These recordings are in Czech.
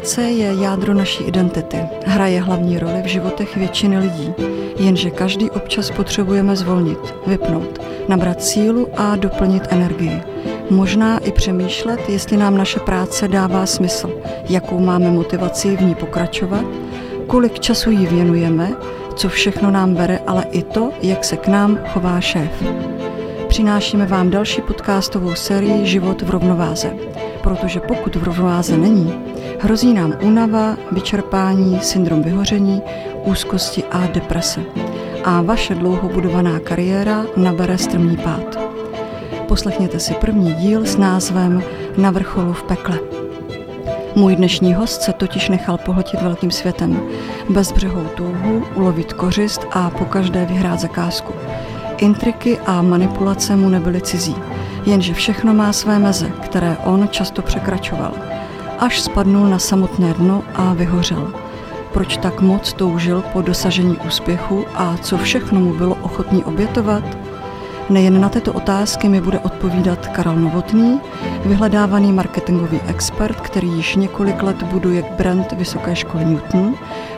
Práce je jádro naší identity. Hraje hlavní roli v životech většiny lidí. Jenže každý občas potřebujeme zvolnit, vypnout, nabrat sílu a doplnit energii. Možná i přemýšlet, jestli nám naše práce dává smysl, jakou máme motivaci v ní pokračovat, kolik času jí věnujeme, co všechno nám bere, ale i to, jak se k nám chová šéf. Přinášíme vám další podcastovou sérii Život v rovnováze. Protože pokud v rovnováze není, hrozí nám únava, vyčerpání, syndrom vyhoření, úzkosti a deprese. A vaše dlouhobudovaná kariéra nabere strmý pád. Poslechněte si první díl s názvem Na vrcholu v pekle. Můj dnešní host se totiž nechal pohltit velkým světem, bezbřehou touhu, ulovit kořist a pokaždé vyhrát zakázku. Intriky a manipulace mu nebyly cizí, jenže všechno má své meze, které on často překračoval. Až spadnul na samotné dno a vyhořel. Proč tak moc toužil po dosažení úspěchu a co všechno mu bylo ochotný obětovat? Nejen na tyto otázky mi bude odpovídat Karel Novotný, vyhledávaný marketingový expert, který již několik let buduje brand Vysoké školy Newton,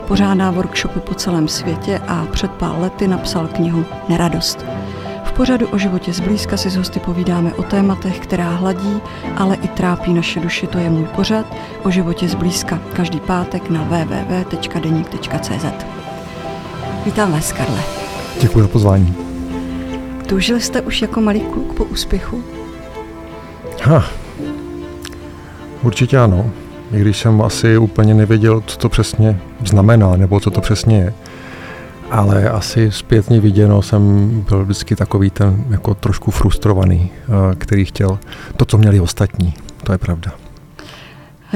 pořádá workshopy po celém světě a před pár lety napsal knihu Neradost. V pořadu o životě zblízka si s hosty povídáme o tématech, která hladí, ale i trápí naše duši. To je můj pořad o životě zblízka. Každý pátek na www.denik.cz Vítám vás, Karle. Děkuji za pozvání. Toužil jste už jako malý kluk po úspěchu? Ha, určitě ano. I když jsem asi úplně nevěděl, co to přesně znamená, nebo co to přesně je. Ale asi zpětně viděno jsem byl vždycky takový ten jako trošku frustrovaný, eh, který chtěl to, co měli ostatní. To je pravda.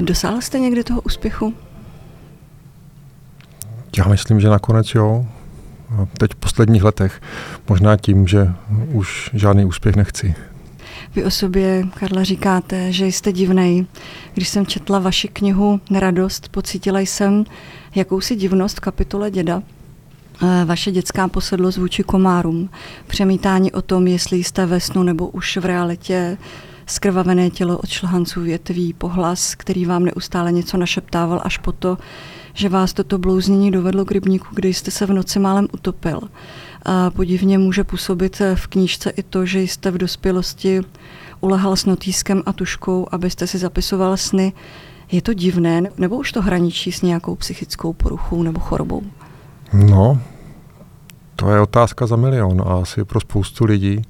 Dosáhl jste někdy toho úspěchu? Já myslím, že nakonec jo. Teď v posledních letech. Možná tím, že už žádný úspěch nechci. Vy o sobě, Karla, říkáte, že jste divnej. Když jsem četla vaši knihu Neradost, pocítila jsem jakousi divnost v kapitole děda. Eh, vaše dětská posedlost vůči komárům, přemítání o tom, jestli jste ve snu nebo už v realitě, skrvavené tělo od šlhanců větví, pohlas, který vám neustále něco našeptával až po to, že vás toto blouznění dovedlo k rybníku, kde jste se v noci málem utopil. A podivně může působit v knížce i to, že jste v dospělosti ulehal s notýskem a tuškou, abyste si zapisoval sny. Je to divné, nebo už to hraničí s nějakou psychickou poruchou nebo chorobou? No, to je otázka za milion a asi pro spoustu lidí.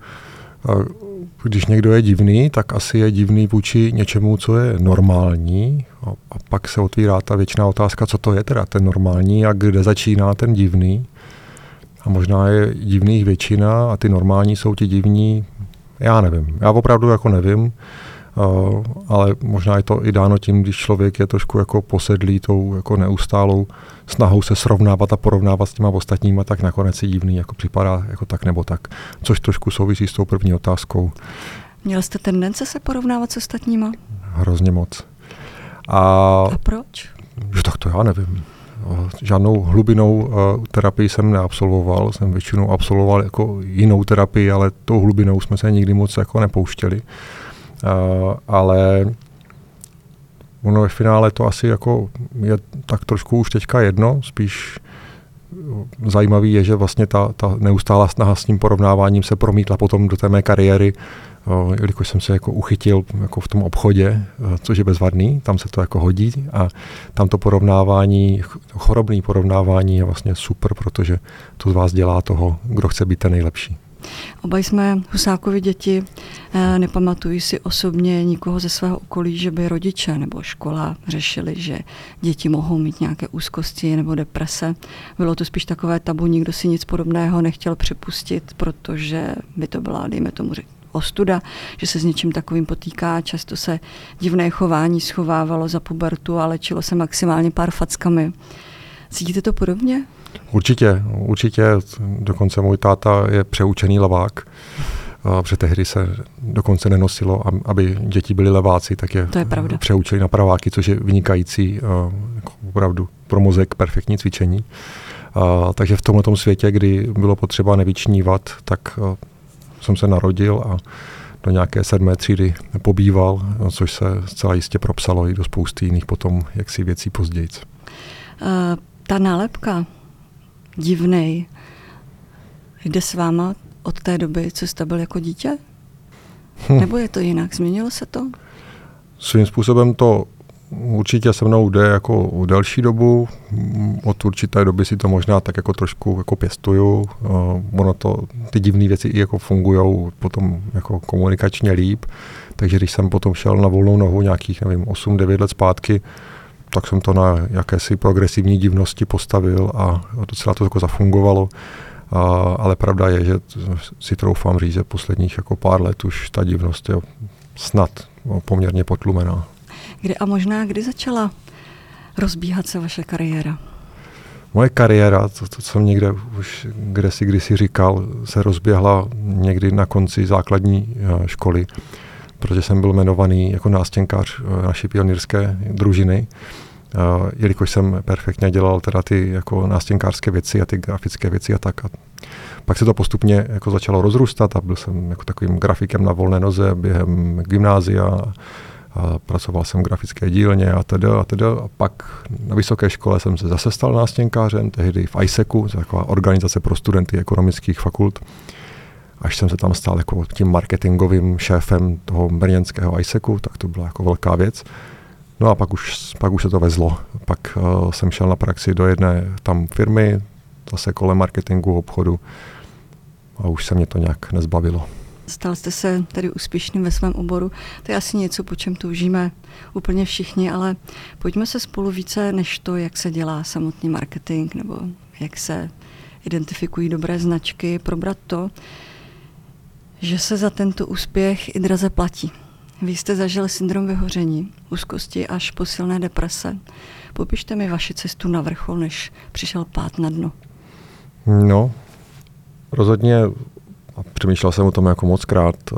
Když někdo je divný, tak asi je divný vůči něčemu, co je normální. A, pak se otvírá ta věčná otázka, co to je teda ten normální a kde začíná ten divný. A možná je divných většina a ty normální jsou ti divní, já nevím. Já opravdu jako nevím, ale možná je to i dáno tím, když člověk je trošku jako posedlý tou jako neustálou snahou se srovnávat a porovnávat s těma ostatníma, tak nakonec si divný jako připadá jako tak nebo tak. Což trošku souvisí s tou první otázkou. Měl jste tendence se porovnávat s ostatníma? Hrozně moc. A, a proč? Že tak to já nevím. Žádnou hlubinou uh, terapii jsem neabsolvoval, jsem většinou absolvoval jako jinou terapii, ale tou hlubinou jsme se nikdy moc jako nepouštěli. Uh, ale ono ve finále to asi jako je tak trošku už teďka jedno, spíš zajímavý je, že vlastně ta, ta neustálá snaha s tím porovnáváním se promítla potom do té mé kariéry, jelikož jsem se jako uchytil jako v tom obchodě, což je bezvadný, tam se to jako hodí a tam to porovnávání, chorobný porovnávání je vlastně super, protože to z vás dělá toho, kdo chce být ten nejlepší. Oba jsme Husákovi děti. Eh, nepamatuji si osobně nikoho ze svého okolí, že by rodiče nebo škola řešili, že děti mohou mít nějaké úzkosti nebo deprese. Bylo to spíš takové tabu, nikdo si nic podobného nechtěl připustit, protože by to byla, dejme tomu, ostuda, že se s něčím takovým potýká. Často se divné chování schovávalo za pubertu a lečilo se maximálně pár fackami. Cítíte to podobně? Určitě, určitě. Dokonce můj táta je přeučený levák, protože tehdy se dokonce nenosilo, aby děti byly leváci, tak je, to je přeučili na praváky, což je vynikající, jako opravdu pro mozek perfektní cvičení. Takže v tomhle světě, kdy bylo potřeba nevyčnívat, tak jsem se narodil a do nějaké sedmé třídy pobýval, což se zcela jistě propsalo i do spousty jiných potom jaksi věcí později. Uh, ta nálepka divnej jde s váma od té doby, co jste byl jako dítě? Hm. Nebo je to jinak? Změnilo se to? Svým způsobem to určitě se mnou jde jako delší dobu. Od určité doby si to možná tak jako trošku jako pěstuju. Uh, ono to, ty divné věci i jako fungují potom jako komunikačně líp. Takže když jsem potom šel na volnou nohu nějakých, nevím, 8-9 let zpátky, tak jsem to na jakési progresivní divnosti postavil a docela to jako zafungovalo. A, ale pravda je, že si troufám říct, že posledních jako pár let už ta divnost je snad poměrně potlumená. Kdy a možná kdy začala rozbíhat se vaše kariéra? Moje kariéra, to, to jsem někde už kde si kdysi říkal, se rozběhla někdy na konci základní eh, školy, protože jsem byl jmenovaný jako nástěnkář eh, naší pionýrské družiny. Uh, jelikož jsem perfektně dělal teda ty jako nástěnkářské věci a ty grafické věci a tak. A pak se to postupně jako začalo rozrůstat a byl jsem jako takovým grafikem na volné noze během gymnázia a pracoval jsem v grafické dílně a teda a teda. A pak na vysoké škole jsem se zase stal nástěnkářem, tehdy v ISECu, taková organizace pro studenty ekonomických fakult. Až jsem se tam stal jako tím marketingovým šéfem toho brněnského ISECu, tak to byla jako velká věc. No a pak už, pak už se to vezlo. Pak uh, jsem šel na praxi do jedné tam firmy, zase kolem marketingu, obchodu a už se mě to nějak nezbavilo. Stal jste se tedy úspěšným ve svém oboru. To je asi něco, po čem toužíme úplně všichni, ale pojďme se spolu více než to, jak se dělá samotný marketing nebo jak se identifikují dobré značky, probrat to, že se za tento úspěch i draze platí. Vy jste zažil syndrom vyhoření, úzkosti až posilné deprese. Popište mi vaši cestu na vrchol, než přišel pát na dno. No, rozhodně a přemýšlel jsem o tom jako moc krát, eh,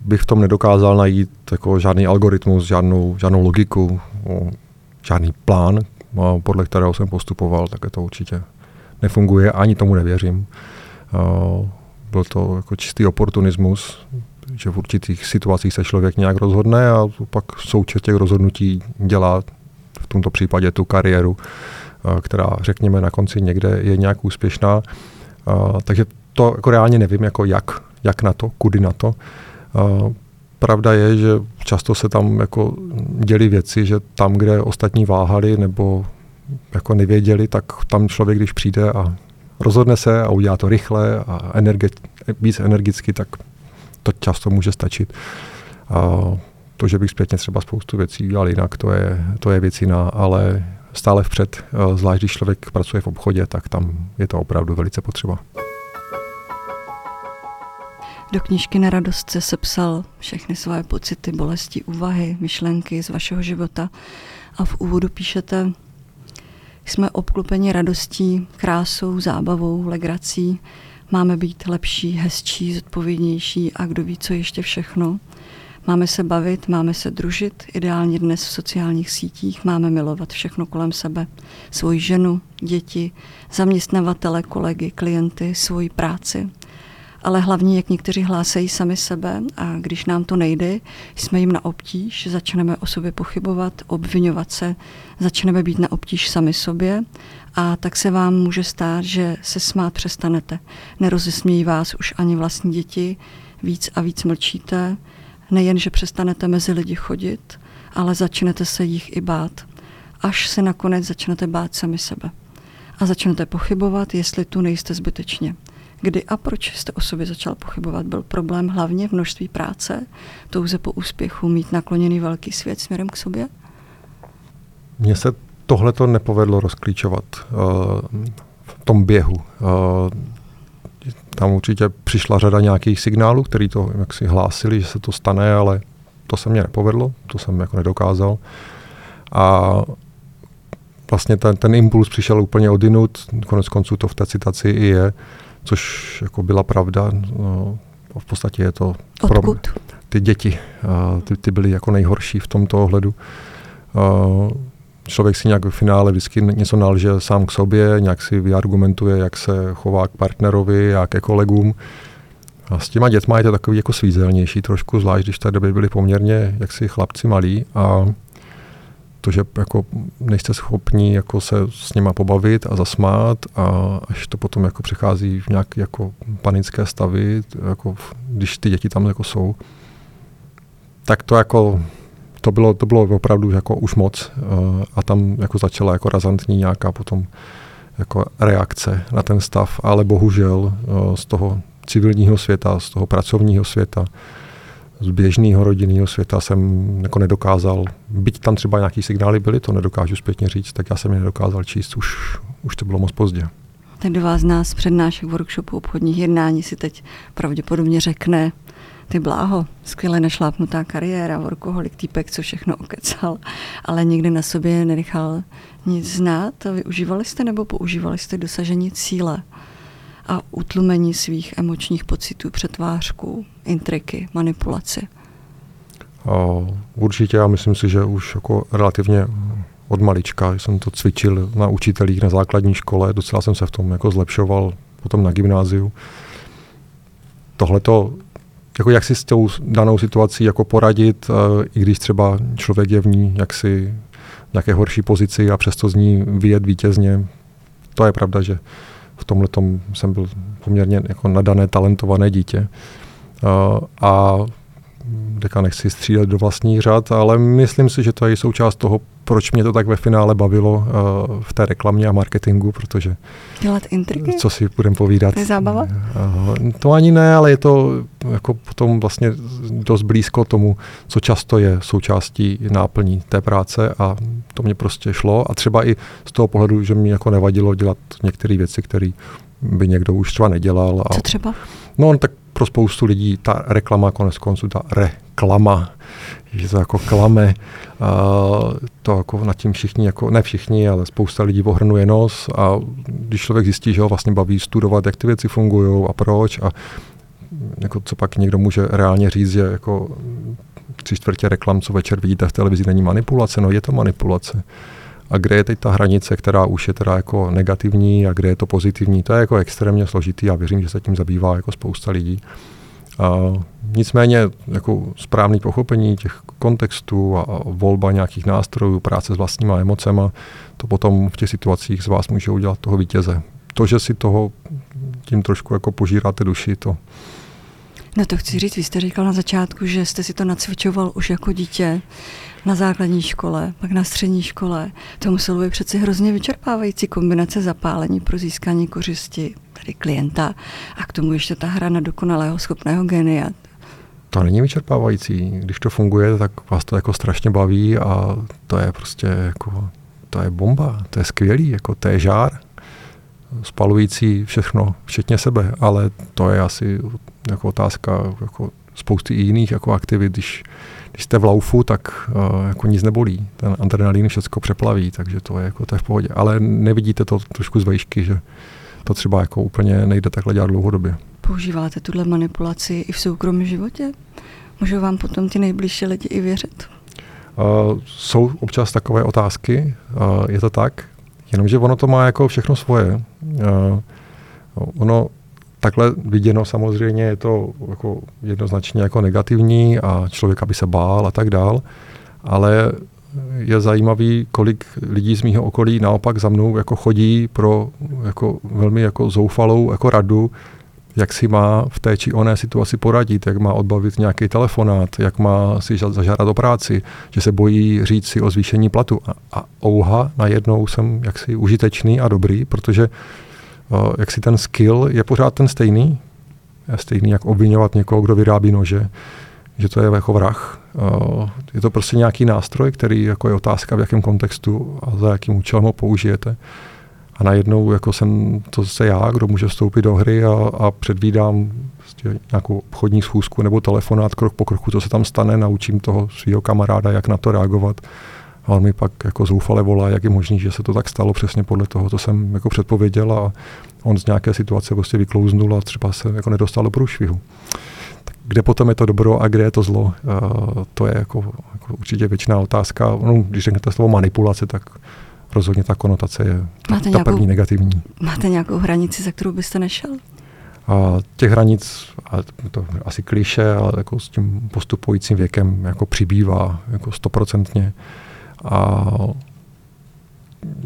bych v tom nedokázal najít jako žádný algoritmus, žádnou, žádnou logiku, žádný plán, podle kterého jsem postupoval, tak to určitě nefunguje, ani tomu nevěřím. Byl to jako čistý oportunismus, že v určitých situacích se člověk nějak rozhodne a pak součet těch rozhodnutí dělá v tomto případě tu kariéru, která řekněme na konci někde je nějak úspěšná. Takže to jako reálně nevím, jako jak, jak na to, kudy na to. Pravda je, že často se tam jako děli věci, že tam, kde ostatní váhali nebo jako nevěděli, tak tam člověk, když přijde a rozhodne se a udělá to rychle a energe, víc energicky, tak to často může stačit. A to, že bych zpětně třeba spoustu věcí udělal jinak, to je, to je věc jiná, ale stále vpřed, zvlášť když člověk pracuje v obchodě, tak tam je to opravdu velice potřeba. Do knížky na radost se sepsal všechny své pocity, bolesti, úvahy, myšlenky z vašeho života a v úvodu píšete, jsme obklopeni radostí, krásou, zábavou, legrací, máme být lepší, hezčí, zodpovědnější a kdo ví, co ještě všechno. Máme se bavit, máme se družit, ideálně dnes v sociálních sítích, máme milovat všechno kolem sebe. Svoji ženu, děti, zaměstnavatele, kolegy, klienty, svoji práci, ale hlavně, jak někteří hlásají sami sebe a když nám to nejde, jsme jim na obtíž, začneme o sobě pochybovat, obvinovat se, začneme být na obtíž sami sobě a tak se vám může stát, že se smát přestanete. Nerozesmějí vás už ani vlastní děti, víc a víc mlčíte, nejen, že přestanete mezi lidi chodit, ale začnete se jich i bát, až se nakonec začnete bát sami sebe. A začnete pochybovat, jestli tu nejste zbytečně. Kdy a proč jste o sobě začal pochybovat? Byl problém hlavně v množství práce, touze po úspěchu, mít nakloněný velký svět směrem k sobě? Mně se tohle to nepovedlo rozklíčovat uh, v tom běhu. Uh, tam určitě přišla řada nějakých signálů, který to jak si hlásili, že se to stane, ale to se mně nepovedlo, to jsem jako nedokázal. A vlastně ten, ten impuls přišel úplně odinut, konec konců to v té citaci i je, což jako byla pravda. No, v podstatě je to Odkud? pro ty děti. Ty, ty byly jako nejhorší v tomto ohledu. Člověk si nějak v finále vždycky něco nalže sám k sobě, nějak si vyargumentuje, jak se chová k partnerovi, jak ke kolegům. A s těma dětma je to takový jako svízelnější trošku, zvlášť když v té době byli poměrně jaksi chlapci malí a to, že jako nejste schopni jako se s nima pobavit a zasmát a až to potom jako přechází v nějaké jako panické stavy, jako když ty děti tam jako jsou, tak to jako to bylo, to bylo opravdu jako už moc uh, a tam jako začala jako razantní nějaká potom jako reakce na ten stav, ale bohužel uh, z toho civilního světa, z toho pracovního světa, z běžného rodinného světa jsem jako nedokázal, byť tam třeba nějaký signály byly, to nedokážu zpětně říct, tak já jsem je nedokázal číst, už, už to bylo moc pozdě. Ten do vás nás přednášek workshopu obchodních jednání si teď pravděpodobně řekne, ty bláho, skvěle našlápnutá kariéra, workoholik, týpek, co všechno okecal, ale nikdy na sobě nenechal nic znát. Využívali jste nebo používali jste dosažení cíle a utlumení svých emočních pocitů, přetvářků, intriky, manipulaci? určitě, já myslím si, že už jako relativně od malička jsem to cvičil na učitelích na základní škole, docela jsem se v tom jako zlepšoval potom na gymnáziu. Tohle to jako jak si s tou danou situací jako poradit, eh, i když třeba člověk je v ní jaksi nějaké horší pozici a přesto z ní vyjet vítězně. To je pravda, že v tomhle jsem byl poměrně jako nadané, talentované dítě. A deka nechci střílet do vlastních řad, ale myslím si, že to je součást toho, proč mě to tak ve finále bavilo uh, v té reklamě a marketingu, protože... Dělat intriky? Co si budeme povídat. To je zábava? Uh, to ani ne, ale je to jako potom vlastně dost blízko tomu, co často je součástí náplní té práce a to mě prostě šlo a třeba i z toho pohledu, že mi jako nevadilo dělat některé věci, které by někdo už třeba nedělal. A, co třeba? No, tak pro spoustu lidí ta reklama, konec konců ta reklama, že to jako klame, a to jako nad tím všichni, jako, ne všichni, ale spousta lidí ohrnuje nos a když člověk zjistí, že ho vlastně baví studovat, jak ty věci fungují a proč a jako co pak někdo může reálně říct, že jako tři čtvrtě reklam, co večer vidíte v televizi, není manipulace, no je to manipulace a kde je teď ta hranice, která už je teda jako negativní a kde je to pozitivní, to je jako extrémně složitý a věřím, že se tím zabývá jako spousta lidí. A nicméně jako správný pochopení těch kontextů a volba nějakých nástrojů, práce s vlastníma emocema, to potom v těch situacích z vás může udělat toho vítěze. To, že si toho tím trošku jako požíráte duši, to, No to chci říct, vy jste říkal na začátku, že jste si to nacvičoval už jako dítě na základní škole, pak na střední škole. To muselo být přeci hrozně vyčerpávající kombinace zapálení pro získání kořisti tady klienta a k tomu ještě ta hra na dokonalého schopného genia. To není vyčerpávající. Když to funguje, tak vás to jako strašně baví a to je prostě jako, to je bomba, to je skvělý, jako to je žár spalující všechno, včetně sebe, ale to je asi jako otázka jako spousty jiných jako aktivit, když, když jste v laufu, tak uh, jako nic nebolí. Ten adrenalin všechno přeplaví, takže to je, jako, to je v pohodě. Ale nevidíte to trošku z vejšky, že to třeba jako úplně nejde takhle dělat dlouhodobě. Používáte tuhle manipulaci i v soukromém životě? Můžou vám potom ty nejbližší lidi i věřit? Uh, jsou občas takové otázky, uh, je to tak, jenomže ono to má jako všechno svoje. Uh, ono takhle viděno samozřejmě je to jako jednoznačně jako negativní a člověk by se bál a tak dál, ale je zajímavý, kolik lidí z mého okolí naopak za mnou jako chodí pro jako velmi jako zoufalou jako radu, jak si má v té či oné situaci poradit, jak má odbavit nějaký telefonát, jak má si zažádat o práci, že se bojí říct si o zvýšení platu. A, a ouha, najednou jsem jaksi užitečný a dobrý, protože jak si ten skill je pořád ten stejný, je stejný, jak obvinovat někoho, kdo vyrábí nože, že to je jako vrah. Je to prostě nějaký nástroj, který jako je otázka, v jakém kontextu a za jakým účelem ho použijete. A najednou jako jsem to zase já, kdo může vstoupit do hry a, a předvídám prostě nějakou obchodní schůzku nebo telefonát krok po kroku, co se tam stane, naučím toho svého kamaráda, jak na to reagovat. A on mi pak jako zoufale volá, jak je možný, že se to tak stalo přesně podle toho, co jsem jako předpověděl a on z nějaké situace prostě vyklouznul a třeba se jako nedostal do průšvihu. Kde potom je to dobro a kde je to zlo, uh, to je jako, jako určitě většiná otázka. No, když řeknete slovo manipulace, tak rozhodně ta konotace je máte ta, ta nějakou, první negativní. Máte nějakou hranici, za kterou byste nešel? A těch hranic, a to asi kliše, ale jako s tím postupujícím věkem jako přibývá jako stoprocentně. A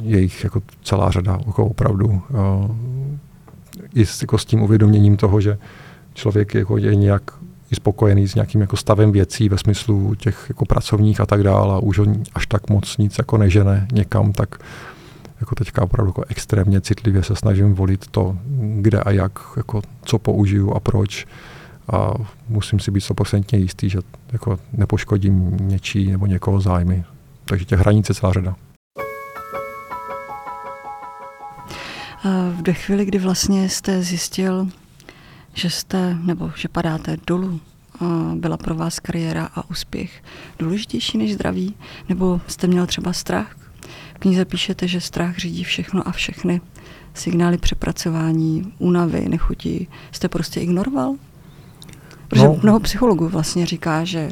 je jich jako celá řada, jako opravdu. I s, jako s tím uvědoměním toho, že člověk jako je nějak i spokojený s nějakým jako stavem věcí ve smyslu těch jako pracovních a tak dále a už až tak moc nic jako nežene někam, tak jako teďka opravdu jako extrémně citlivě se snažím volit to, kde a jak, jako co použiju a proč. A musím si být 100% jistý, že jako nepoškodím něčí nebo někoho zájmy. Takže těch hranic je celá řada. V chvíli, kdy vlastně jste zjistil, že jste, nebo že padáte dolů, byla pro vás kariéra a úspěch důležitější než zdraví? Nebo jste měl třeba strach? V knize píšete, že strach řídí všechno a všechny. Signály přepracování, únavy, nechutí. Jste prostě ignoroval? Protože no. mnoho psychologů vlastně říká, že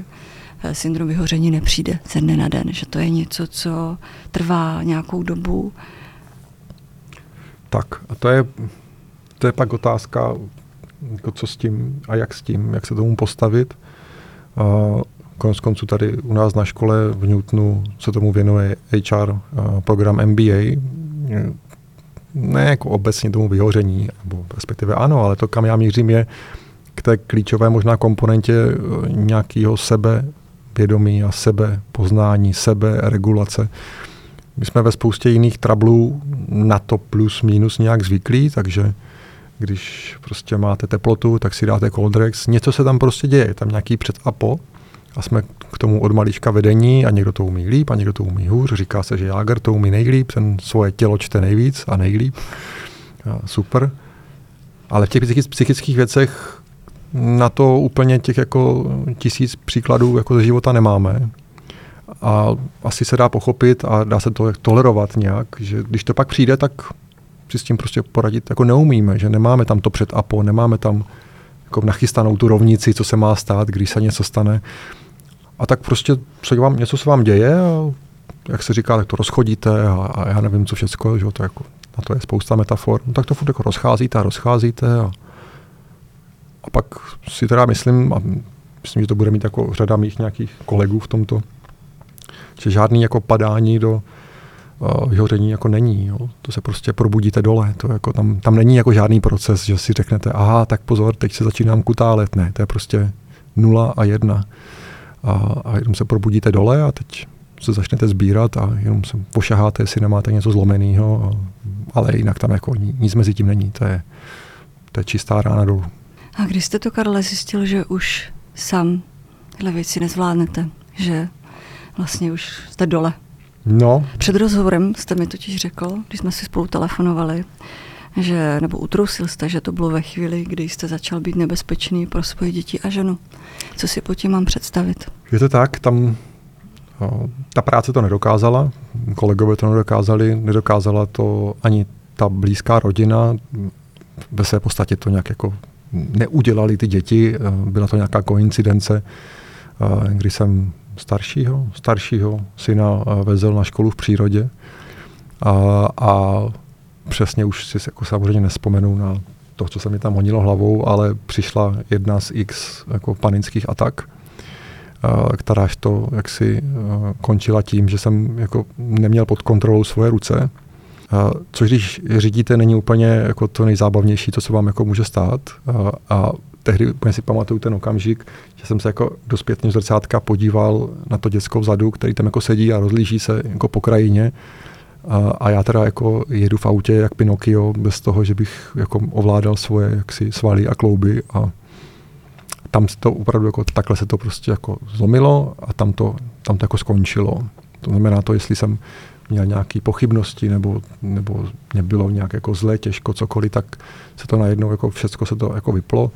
eh, syndrom vyhoření nepřijde ze dne na den, že to je něco, co trvá nějakou dobu. Tak a to je, to je pak otázka, jako co s tím a jak s tím, jak se tomu postavit. A konec konců tady u nás na škole v Newtonu se tomu věnuje HR program MBA, ne jako obecně tomu vyhoření, nebo respektive ano, ale to, kam já mířím, je k té klíčové možná komponentě e, nějakého sebe vědomí a sebe poznání, sebe regulace. My jsme ve spoustě jiných trablů na to plus minus nějak zvyklí, takže když prostě máte teplotu, tak si dáte Coldrex. Něco se tam prostě děje, je tam nějaký před a po. A jsme k tomu od malička vedení a někdo to umí líp a někdo to umí hůř. Říká se, že Jáger to umí nejlíp, ten svoje tělo čte nejvíc a nejlíp. A super. Ale v těch psychických věcech na to úplně těch jako tisíc příkladů jako ze života nemáme. A asi se dá pochopit a dá se to tolerovat nějak, že když to pak přijde, tak si s tím prostě poradit jako neumíme, že nemáme tam to před a po, nemáme tam jako nachystanou tu rovnici, co se má stát, když se něco stane. A tak prostě se vám, něco se vám děje a jak se říká, tak to rozchodíte a, a já nevím, co všechno, že to jako, na to je spousta metafor. No, tak to furt jako rozcházíte a rozcházíte a, a pak si teda myslím, a myslím, že to bude mít jako řada mých nějakých kolegů v tomto, že žádný jako padání do, vyhoření jako není. Jo. To se prostě probudíte dole. To jako tam, tam není jako žádný proces, že si řeknete, aha, tak pozor, teď se začínám kutálet. Ne, to je prostě nula a jedna. A, a jenom se probudíte dole a teď se začnete sbírat a jenom se pošaháte, jestli nemáte něco zlomeného, ale jinak tam jako nic mezi tím není. To je, to je čistá rána dolů. A když jste to, Karle, zjistil, že už sám tyhle věci nezvládnete, že vlastně už jste dole, No. Před rozhovorem jste mi totiž řekl, když jsme si spolu telefonovali, že, nebo utrousil jste, že to bylo ve chvíli, kdy jste začal být nebezpečný pro svoje děti a ženu. Co si po tím mám představit? Je to tak, tam o, ta práce to nedokázala, kolegové to nedokázali, nedokázala to ani ta blízká rodina, ve své podstatě to nějak jako neudělali ty děti, byla to nějaká koincidence, kdy jsem staršího, staršího syna eh, vezl na školu v přírodě a, a přesně už si jako samozřejmě nespomenu na to, co se mi tam honilo hlavou, ale přišla jedna z x jako panických atak, eh, kteráž to jaksi eh, končila tím, že jsem jako neměl pod kontrolou svoje ruce, což když řídíte, není úplně jako to nejzábavnější, to, co vám jako může stát. A tehdy úplně si pamatuju ten okamžik, že jsem se jako do zpětního zrcátka podíval na to děcko vzadu, který tam jako sedí a rozlíží se jako po krajině. A, a já teda jako jedu v autě jak Pinokio, bez toho, že bych jako ovládal svoje jaksi svaly a klouby a tam se to opravdu jako takhle se to prostě jako zlomilo a tam to, tam to jako skončilo. To znamená to, jestli jsem měl nějaké pochybnosti nebo, nebo mě bylo nějak jako zlé, těžko, cokoliv, tak se to najednou jako všechno se to jako vyplo.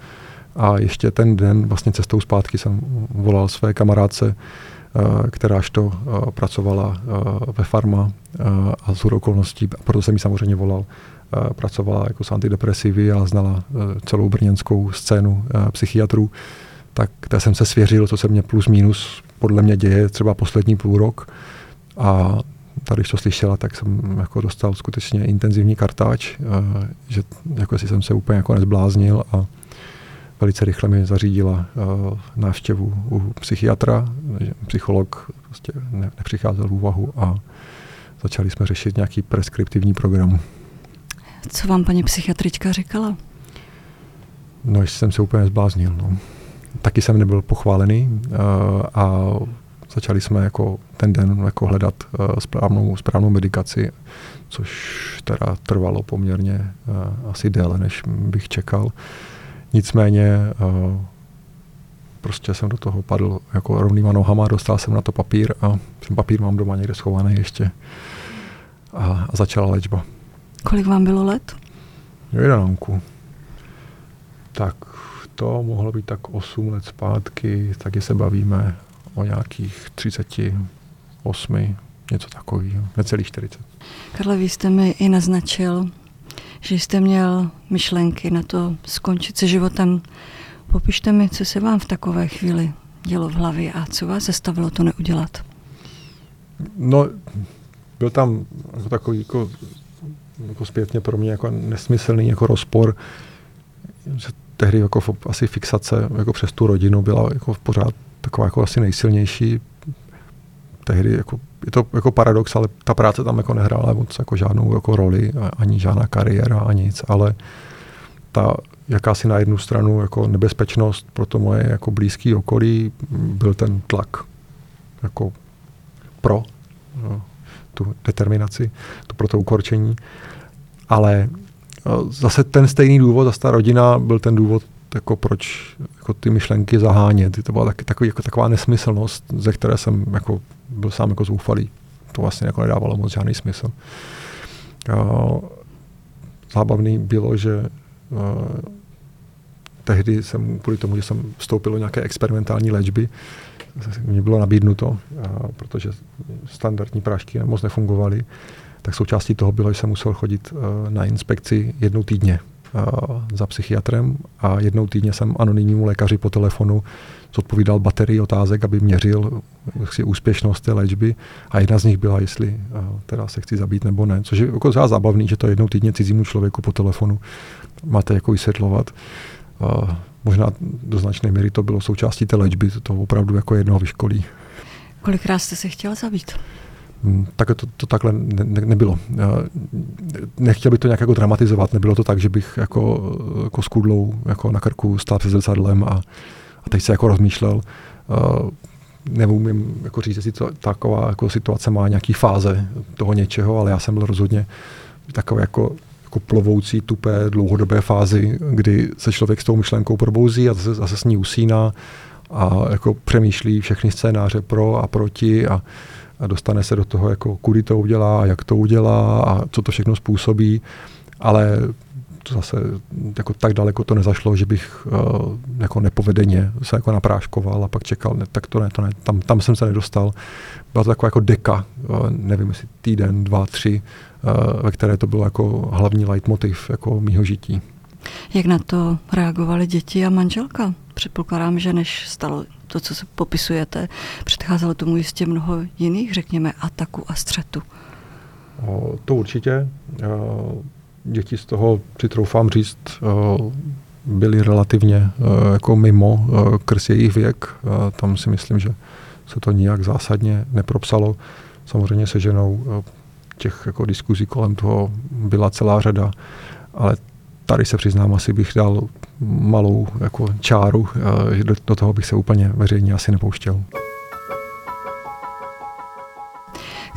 A ještě ten den, vlastně cestou zpátky jsem volal své kamarádce, eh, kteráž to eh, pracovala eh, ve farma a z okolností, proto jsem ji samozřejmě volal, pracovala jako s antidepresivy a znala celou brněnskou scénu psychiatrů, tak té jsem se svěřil, co se mě plus minus podle mě děje třeba poslední půl rok. A tady to slyšela, tak jsem jako dostal skutečně intenzivní kartáč, že jako jestli jsem se úplně jako nezbláznil a velice rychle mi zařídila návštěvu u psychiatra, psycholog prostě ne, nepřicházel v úvahu a začali jsme řešit nějaký preskriptivní program. Co vám paní psychiatrička říkala? No, jsem se úplně zbláznil. No. Taky jsem nebyl pochválený uh, a začali jsme jako ten den jako hledat uh, správnou, správnou medikaci, což teda trvalo poměrně uh, asi déle, než bych čekal. Nicméně uh, prostě jsem do toho padl jako rovnýma nohama, dostal jsem na to papír a ten papír mám doma někde schovaný ještě a, a začala léčba. Kolik vám bylo let? Jedanánku. Tak to mohlo být tak 8 let zpátky, taky se bavíme o nějakých 38, něco takového, necelých 40. Karle, vy jste mi i naznačil, že jste měl myšlenky na to skončit se životem. Popište mi, co se vám v takové chvíli dělo v hlavě a co vás zastavilo to neudělat. No, byl tam jako takový jako, jako zpětně pro mě jako nesmyslný jako rozpor, že tehdy jako asi fixace jako přes tu rodinu byla jako pořád taková jako asi nejsilnější. Tehdy jako, je to jako paradox, ale ta práce tam jako nehrála moc jako žádnou jako roli, ani žádná kariéra, ani nic, ale ta jakási na jednu stranu jako nebezpečnost pro to moje jako blízký okolí byl ten tlak jako pro no, tu determinaci, to pro to ukorčení. Ale zase ten stejný důvod, zase ta rodina byl ten důvod, jako proč jako ty myšlenky zahánět. To byla taky, takový, jako taková nesmyslnost, ze které jsem jako byl sám jako zoufalý. To vlastně jako nedávalo moc žádný smysl. Zábavný bylo, že tehdy jsem kvůli tomu, že jsem vstoupil do nějaké experimentální léčby, mě bylo nabídnuto, protože standardní prášky moc nefungovaly, tak součástí toho bylo, že jsem musel chodit eh, na inspekci jednou týdně eh, za psychiatrem a jednou týdně jsem anonymnímu lékaři po telefonu zodpovídal baterii otázek, aby měřil si úspěšnost té léčby a jedna z nich byla, jestli teda se chci zabít nebo ne, což je jako zábavný, že to jednou týdně cizímu člověku po telefonu máte jako vysvětlovat. Možná do značné míry to bylo součástí té léčby, to opravdu jako jednoho vyškolí. Kolikrát jste se chtěl zabít? Hmm, tak to, to takhle ne, ne, nebylo. Nechtěl bych to nějak jako dramatizovat, nebylo to tak, že bych jako, jako s kudlou jako na krku stál před zrcadlem a, a teď se jako rozmýšlel. Neumím jako říct, jestli to, taková jako situace má nějaký fáze toho něčeho, ale já jsem byl rozhodně takový jako jako plovoucí, tupé, dlouhodobé fázi, kdy se člověk s tou myšlenkou probouzí a zase, zase s ní usíná a jako přemýšlí všechny scénáře pro a proti a, a dostane se do toho, jako kudy to udělá, jak to udělá a co to všechno způsobí, ale to zase jako tak daleko to nezašlo, že bych uh, jako nepovedeně se jako napráškoval a pak čekal, ne, tak to ne, to ne, tam, tam jsem se nedostal. Byla to taková jako deka, uh, nevím jestli týden, dva, tři, uh, ve které to bylo jako hlavní leitmotiv jako mýho žití. Jak na to reagovaly děti a manželka? Předpokládám, že než stalo to, co se popisujete, předcházelo tomu jistě mnoho jiných, řekněme, ataků a střetu. To určitě. Děti z toho, si troufám říct, byly relativně jako mimo krz jejich věk. Tam si myslím, že se to nijak zásadně nepropsalo. Samozřejmě se ženou těch jako diskuzí kolem toho byla celá řada, ale tady se přiznám, asi bych dal malou jako čáru, že do, do toho bych se úplně veřejně asi nepouštěl.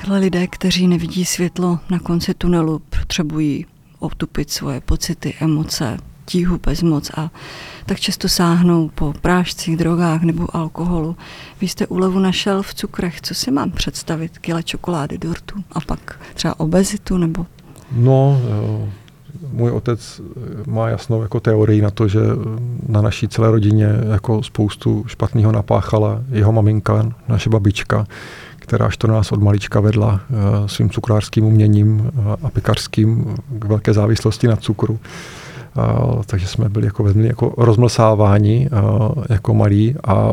Ale lidé, kteří nevidí světlo na konci tunelu, potřebují otupit svoje pocity, emoce, tíhu, bezmoc a tak často sáhnou po prášcích, drogách nebo alkoholu. Vy jste úlevu našel v cukrech. Co si mám představit? Kila čokolády, dortu a pak třeba obezitu nebo? No, můj otec má jasnou jako teorii na to, že na naší celé rodině jako spoustu špatného napáchala jeho maminka, naše babička, která to nás od malička vedla uh, svým cukrářským uměním a pekařským k velké závislosti na cukru. Uh, takže jsme byli jako velmi jako rozmlsáváni uh, jako malí a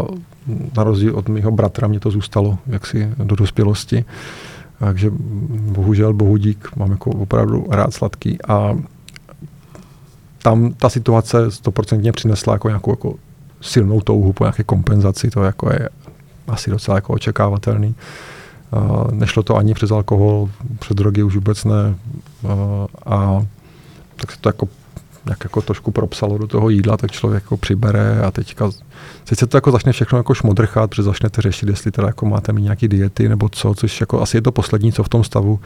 na rozdíl od mého bratra mě to zůstalo jaksi do dospělosti. Takže bohužel, bohudík, mám jako opravdu rád sladký a tam ta situace stoprocentně přinesla jako nějakou jako silnou touhu po nějaké kompenzaci, to jako je asi docela jako očekávatelný. Uh, nešlo to ani přes alkohol, přes drogy už vůbec ne. Uh, a tak se to jako jak jako trošku propsalo do toho jídla, tak člověk jako přibere a teďka teď se to jako začne všechno jako šmodrchat, protože začnete řešit, jestli teda jako máte mít nějaký diety nebo co, což jako asi je to poslední, co v tom stavu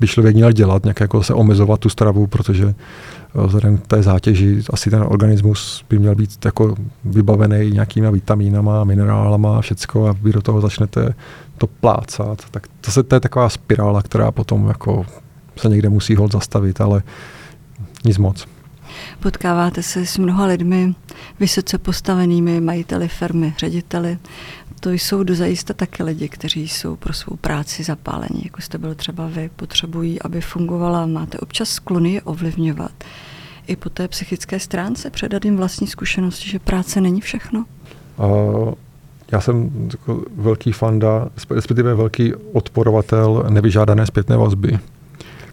by člověk měl dělat, nějak jako se omezovat tu stravu, protože eh, vzhledem k té zátěži asi ten organismus by měl být jako vybavený nějakýma vitamínama, minerálama a všecko a vy do toho začnete to plácat, tak to, se, to je taková spirála, která potom jako se někde musí hod zastavit, ale nic moc. Potkáváte se s mnoha lidmi, vysoce postavenými majiteli firmy, řediteli. To jsou dozajista taky lidi, kteří jsou pro svou práci zapálení, jako jste byl třeba vy, potřebují, aby fungovala. Máte občas sklony je ovlivňovat. I po té psychické stránce předat jim vlastní zkušenosti, že práce není všechno? Uh, já jsem jako velký fanda, respektive velký odporovatel nevyžádané zpětné vazby.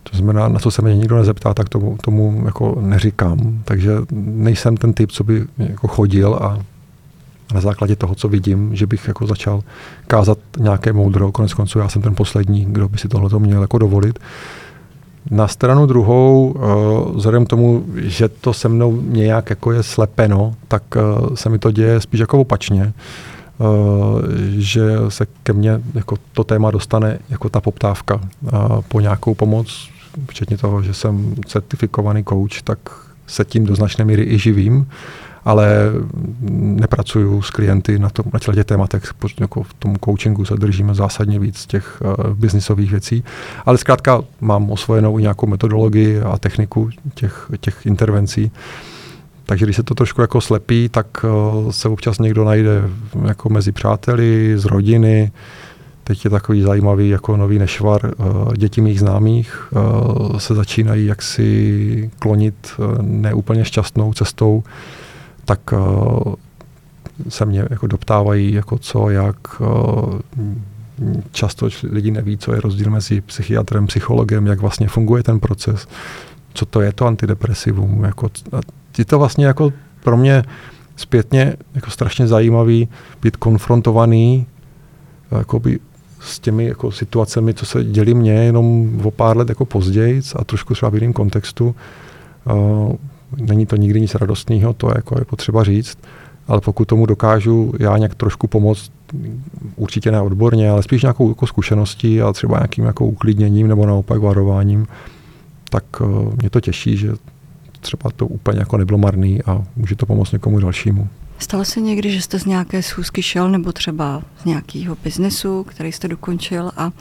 To znamená, na co se mě nikdo nezeptá, tak tomu, tomu jako neříkám. Takže nejsem ten typ, co by jako chodil a na základě toho, co vidím, že bych jako začal kázat nějaké moudro. Konec konců já jsem ten poslední, kdo by si tohle měl jako dovolit. Na stranu druhou, uh, vzhledem tomu, že to se mnou nějak jako je slepeno, tak uh, se mi to děje spíš jako opačně. Uh, že se ke mně jako to téma dostane jako ta poptávka po nějakou pomoc, včetně toho, že jsem certifikovaný coach, tak se tím do značné míry i živím, ale nepracuju s klienty na, tom, na těch tématech, jako v tom coachingu se držíme zásadně víc těch uh, biznisových věcí, ale zkrátka mám osvojenou i nějakou metodologii a techniku těch, těch intervencí. Takže když se to trošku jako slepí, tak uh, se občas někdo najde jako mezi přáteli, z rodiny, Teď je takový zajímavý jako nový nešvar. Eh, děti mých známých eh, se začínají jaksi klonit eh, neúplně šťastnou cestou, tak se mě jako doptávají, jako co, jak. Často lidi neví, co je rozdíl mezi psychiatrem, psychologem, jak vlastně funguje ten proces, co to je to antidepresivum. Jako, je to vlastně jako pro mě zpětně jako strašně zajímavý být konfrontovaný jakoby s těmi jako situacemi, co se děli mě jenom o pár let jako později a trošku třeba v jiném kontextu. Uh, není to nikdy nic radostného, to je, jako je potřeba říct, ale pokud tomu dokážu já nějak trošku pomoct, určitě ne odborně, ale spíš nějakou jako zkušeností a třeba nějakým jako uklidněním nebo naopak varováním, tak uh, mě to těší, že třeba to úplně jako nebylo marný a může to pomoct někomu dalšímu. Stalo se někdy, že jste z nějaké schůzky šel nebo třeba z nějakého biznesu, který jste dokončil a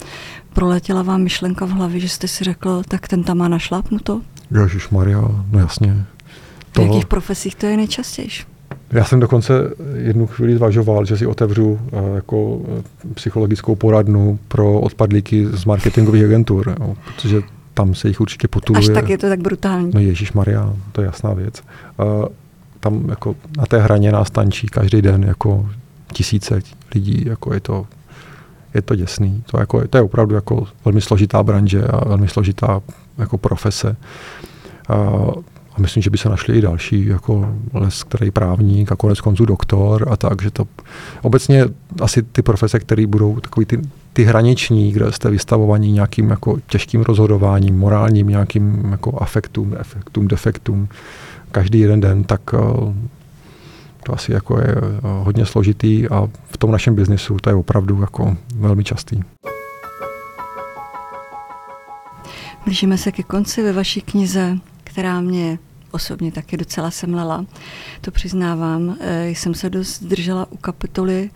proletěla vám myšlenka v hlavě, že jste si řekl, tak ten tam má našlápnuto? Ježíš Maria, no jasně. V jakých profesích to je nejčastější? Já jsem dokonce jednu chvíli zvažoval, že si otevřu uh, jako uh, psychologickou poradnu pro odpadlíky z marketingových agentur, jo, protože tam se jich určitě potuluje. Až tak je to tak brutální. No Ježíš Maria, to je jasná věc. Tam jako na té hraně nás tančí každý den jako tisíce lidí, jako je to, je to děsný. To, jako, to je opravdu jako velmi složitá branže a velmi složitá jako profese. A, a myslím, že by se našli i další, jako les, který právník a konec konců doktor a tak, že to obecně asi ty profese, které budou takový ty, ty hraniční, kde jste vystavovaní nějakým jako těžkým rozhodováním, morálním nějakým jako afektům, efektům, defektům, každý jeden den, tak eh, to asi jako je eh, hodně složitý a v tom našem biznisu to je opravdu jako velmi častý. Blížíme se ke konci ve vaší knize, která mě osobně taky docela semlela. To přiznávám, eh, jsem se dost držela u kapitoly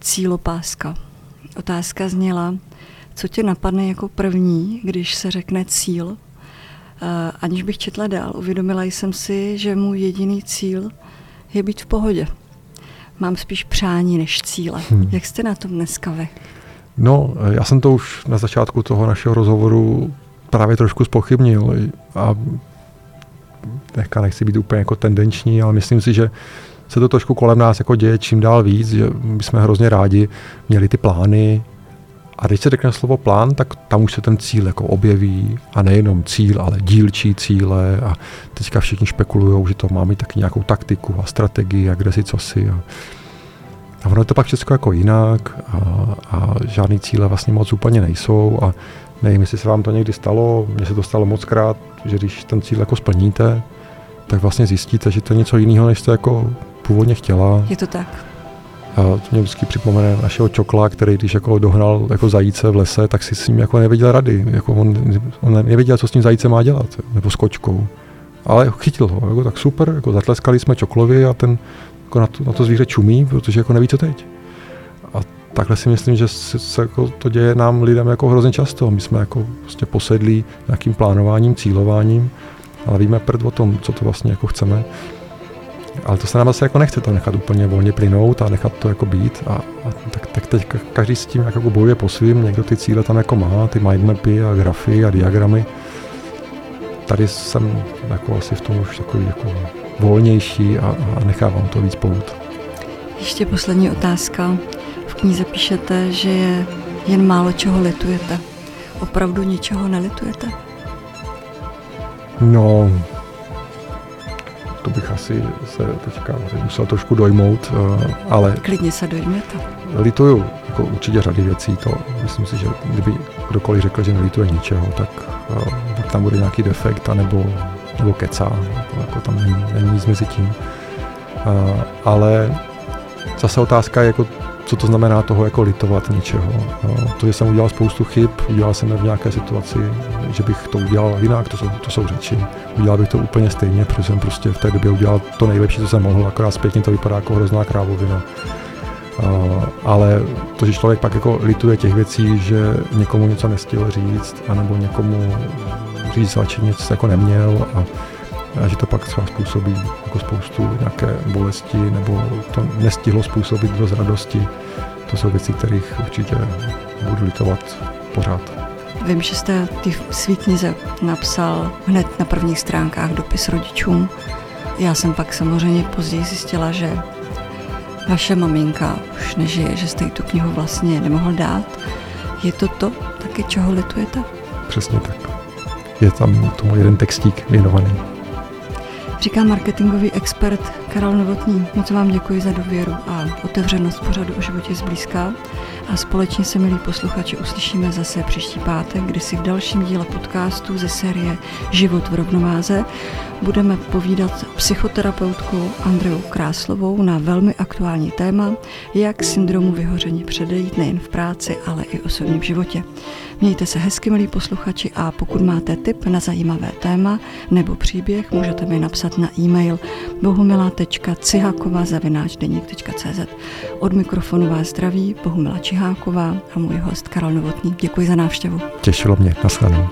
cílopáska. Otázka zněla, co tě napadne jako první, když se řekne cíl aniž bych četla dál, uvědomila jsem si, že můj jediný cíl je být v pohodě. Mám spíš přání než cíle. Hmm. Jak jste na tom dneska vy? No, já jsem to už na začátku toho našeho rozhovoru právě trošku spochybnil a teďka nechci být úplně jako tendenční, ale myslím si, že se to trošku kolem nás jako děje čím dál víc, že my jsme hrozně rádi měli ty plány A když se řekne slovo plán, tak tam už se ten cíl jako objeví a nejenom cíl, ale dílčí cíle a teďka všichni špekulují, že to má mít taky nějakou taktiku a strategii a kde si co si. A, a ono je to pak všechno jako jinak a, a žádný cíle vlastně moc úplně nejsou a nevím, jestli se vám to někdy stalo, mně se to stalo moc krát, že když ten cíl jako splníte, tak vlastně zjistíte, že to je něco jiného, než jste jako původně chtěla. Je to tak. To mě vždycky připomene našeho čokla, který když jako dohnal jako zajíce v lese, tak si s ním jako nevěděl rady. Jako on, on nevěděl, co s tím zajícem má dělat, nebo s kočkou. Ale chytil ho, jako, tak super, jako zatleskali jsme čoklovi a ten jako na, to, na to zvíře čumí, protože jako neví, co teď. A takhle si myslím, že se, se jako to děje nám lidem jako hrozně často. My jsme jako prostě posedlí nějakým plánováním, cílováním, ale víme prd o tom, co to vlastně jako chceme. Ale to se nám zase jako nechce to nechat úplně volně plynout a nechat to jako být. A, a tak, tak, teď každý s tím jako bojuje po svým, někdo ty cíle tam jako má, ty mindmapy a grafy a diagramy. Tady jsem jako asi v tom už takový jako volnější a, a nechávám to víc plout. Ještě poslední otázka. V knize píšete, že je jen málo čeho litujete. Opravdu ničeho nelitujete? No, bych asi se teďka musel trošku dojmout, eh, ale... Klidně se dojměte. Lituju jako určitě řady věcí, to myslím si, že kdyby kdokoliv řekl, že nelituje ničeho, tak uh, tam bude nějaký defekt, anebo, nebo kecá, to jako tam není, není nic mezi tím. Uh, ale zase otázka je, jako, co to znamená toho jako litovat něčeho. Uh, to, že jsem udělal spoustu chyb, udělal jsem v nějaké situaci, že bych to udělal jinak, to jsou, to jsou řeči. Udělal bych to úplně stejně, protože jsem prostě v té době udělal to nejlepší, co jsem mohl, akorát zpětně to vypadá jako hrozná krávovina. Uh, ale to, že člověk pak jako lituje těch věcí, že někomu něco nestihl říct, anebo někomu říct radši něco jako neměl a, a že to pak třeba způsobí jako spoustu nějaké bolesti, nebo to nestihlo způsobit dost radosti. To jsou věci, kterých určitě budu litovat pořád. Vím, že jste ty svý knize napsal hned na prvních stránkách dopis rodičům. Já jsem pak samozřejmě později zjistila, že vaše maminka už nežije, že jste jí tu knihu vlastně nemohl dát. Je to to taky, čeho litujete? Přesně tak. Je tam tomu jeden textík věnovaný. Říká marketingový expert Karel Novotný. Moc vám děkuji za důvěru a otevřenost pořadu o životě zblízka. A společně se, milí posluchači, uslyšíme zase příští pátek, kdy si v dalším díle podcastu ze série Život v rovnováze budeme povídat psychoterapeutkou Andreou Kráslovou na velmi aktuální téma, jak syndromu vyhoření předejít nejen v práci, ale i osobním životě. Mějte se hezky, milí posluchači, a pokud máte tip na zajímavé téma nebo příběh, můžete mi napsat na e-mail bohumila.ciháková.cz Od mikrofonu vás zdraví Bohumila Čiháková a můj host Karol Novotný. Děkuji za návštěvu. Těšilo mě. Naschledanou.